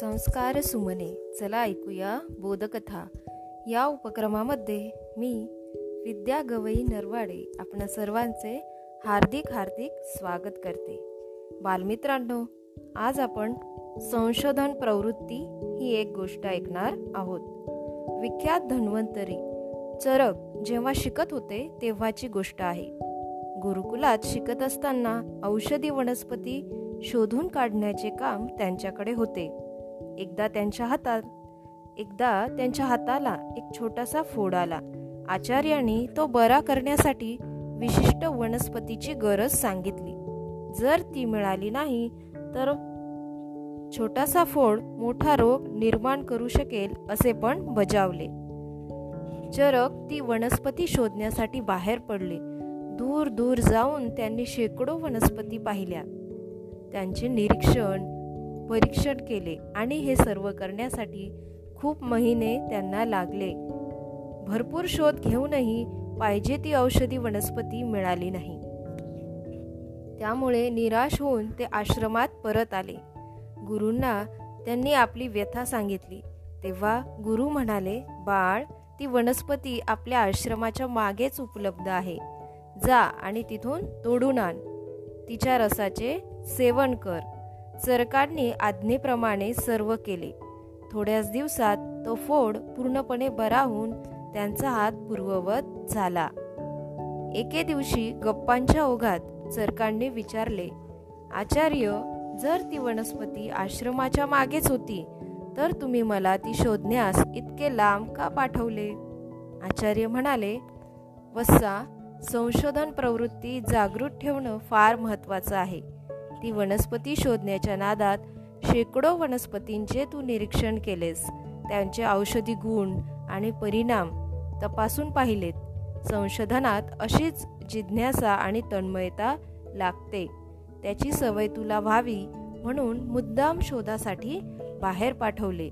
संस्कार सुमने. चला ऐकूया बोधकथा. या उपक्रमामध्ये मी विद्या गवई नरवाडे आपण सर्वांचे हार्दिक हार्दिक स्वागत करते. बालमित्रांनो आज आपण संशोधन प्रवृत्ती ही एक गोष्ट ऐकणार आहोत. विख्यात धन्वंतरी चरक जेव्हा शिकत होते तेव्हाची गोष्ट आहे. गुरुकुलात शिकत असताना औषधी वनस्पती शोधून काढण्याचे काम त्यांच्याकडे होते. एकदा त्यांच्या हातात एकदा त्यांच्या हाताला एक छोटासा फोड आला. आचार्यांनी तो बरा करण्यासाठी विशिष्ट वनस्पतीची गरज सांगितली. जर ती मिळाली नाही तर छोटासा फोड मोठा रोग निर्माण करू शकेल असे पण बजावले. चरक ती वनस्पती शोधण्यासाठी बाहेर पडले. दूर दूर जाऊन त्यांनी शेकडो वनस्पती पाहिल्या. त्यांचे निरीक्षण परीक्षण केले आणि हे सर्व करण्यासाठी खूप महिने त्यांना लागले. भरपूर शोध घेऊनही पाहिजे ती औषधी वनस्पती मिळाली नाही. त्यामुळे निराश होऊन ते आश्रमात परत आले. गुरूंना त्यांनी आपली व्यथा सांगितली. तेव्हा गुरु म्हणाले बाळ ती वनस्पती आपल्या आश्रमाच्या मागेच उपलब्ध आहे. जा आणि तिथून तोडून आण. तिच्या रसाचे सेवन कर. सरकारने आज्ञेप्रमाणे सर्व केले. थोड्याच दिवसात तो फोड पूर्णपणे बरा होऊन त्यांचा हात पूर्ववत झाला. एके दिवशी गप्पांच्या ओघात सरकारने विचारले आचार्य जर ती वनस्पती आश्रमाच्या मागेच होती तर तुम्ही मला ती शोधण्यास इतके लांब का पाठवले? आचार्य म्हणाले वस्सा संशोधन प्रवृत्ती जागृत ठेवणं फार महत्त्वाचं आहे. ती वनस्पती शोधण्याच्या नादात शेकडो वनस्पतींचे तू निरीक्षण केलेस. त्यांचे औषधी गुण आणि परिणाम तपासून पाहिलेत. संशोधनात अशीच जिज्ञासा आणि तन्मयता लागते. त्याची सवय तुला व्हावी म्हणून मुद्दाम शोधासाठी बाहेर पाठवले.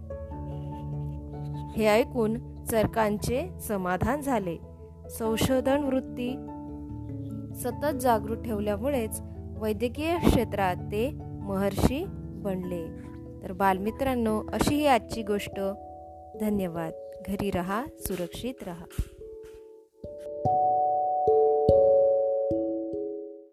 हे ऐकून चरकांचे समाधान झाले. संशोधन वृत्ती सतत जागृत ठेवल्यामुळेच वैद्यकीय क्षेत्रात ते महर्षी बनले. तर बालमित्रांनो अशी ही आजची गोष्ट. धन्यवाद. घरी रहा सुरक्षित रहा.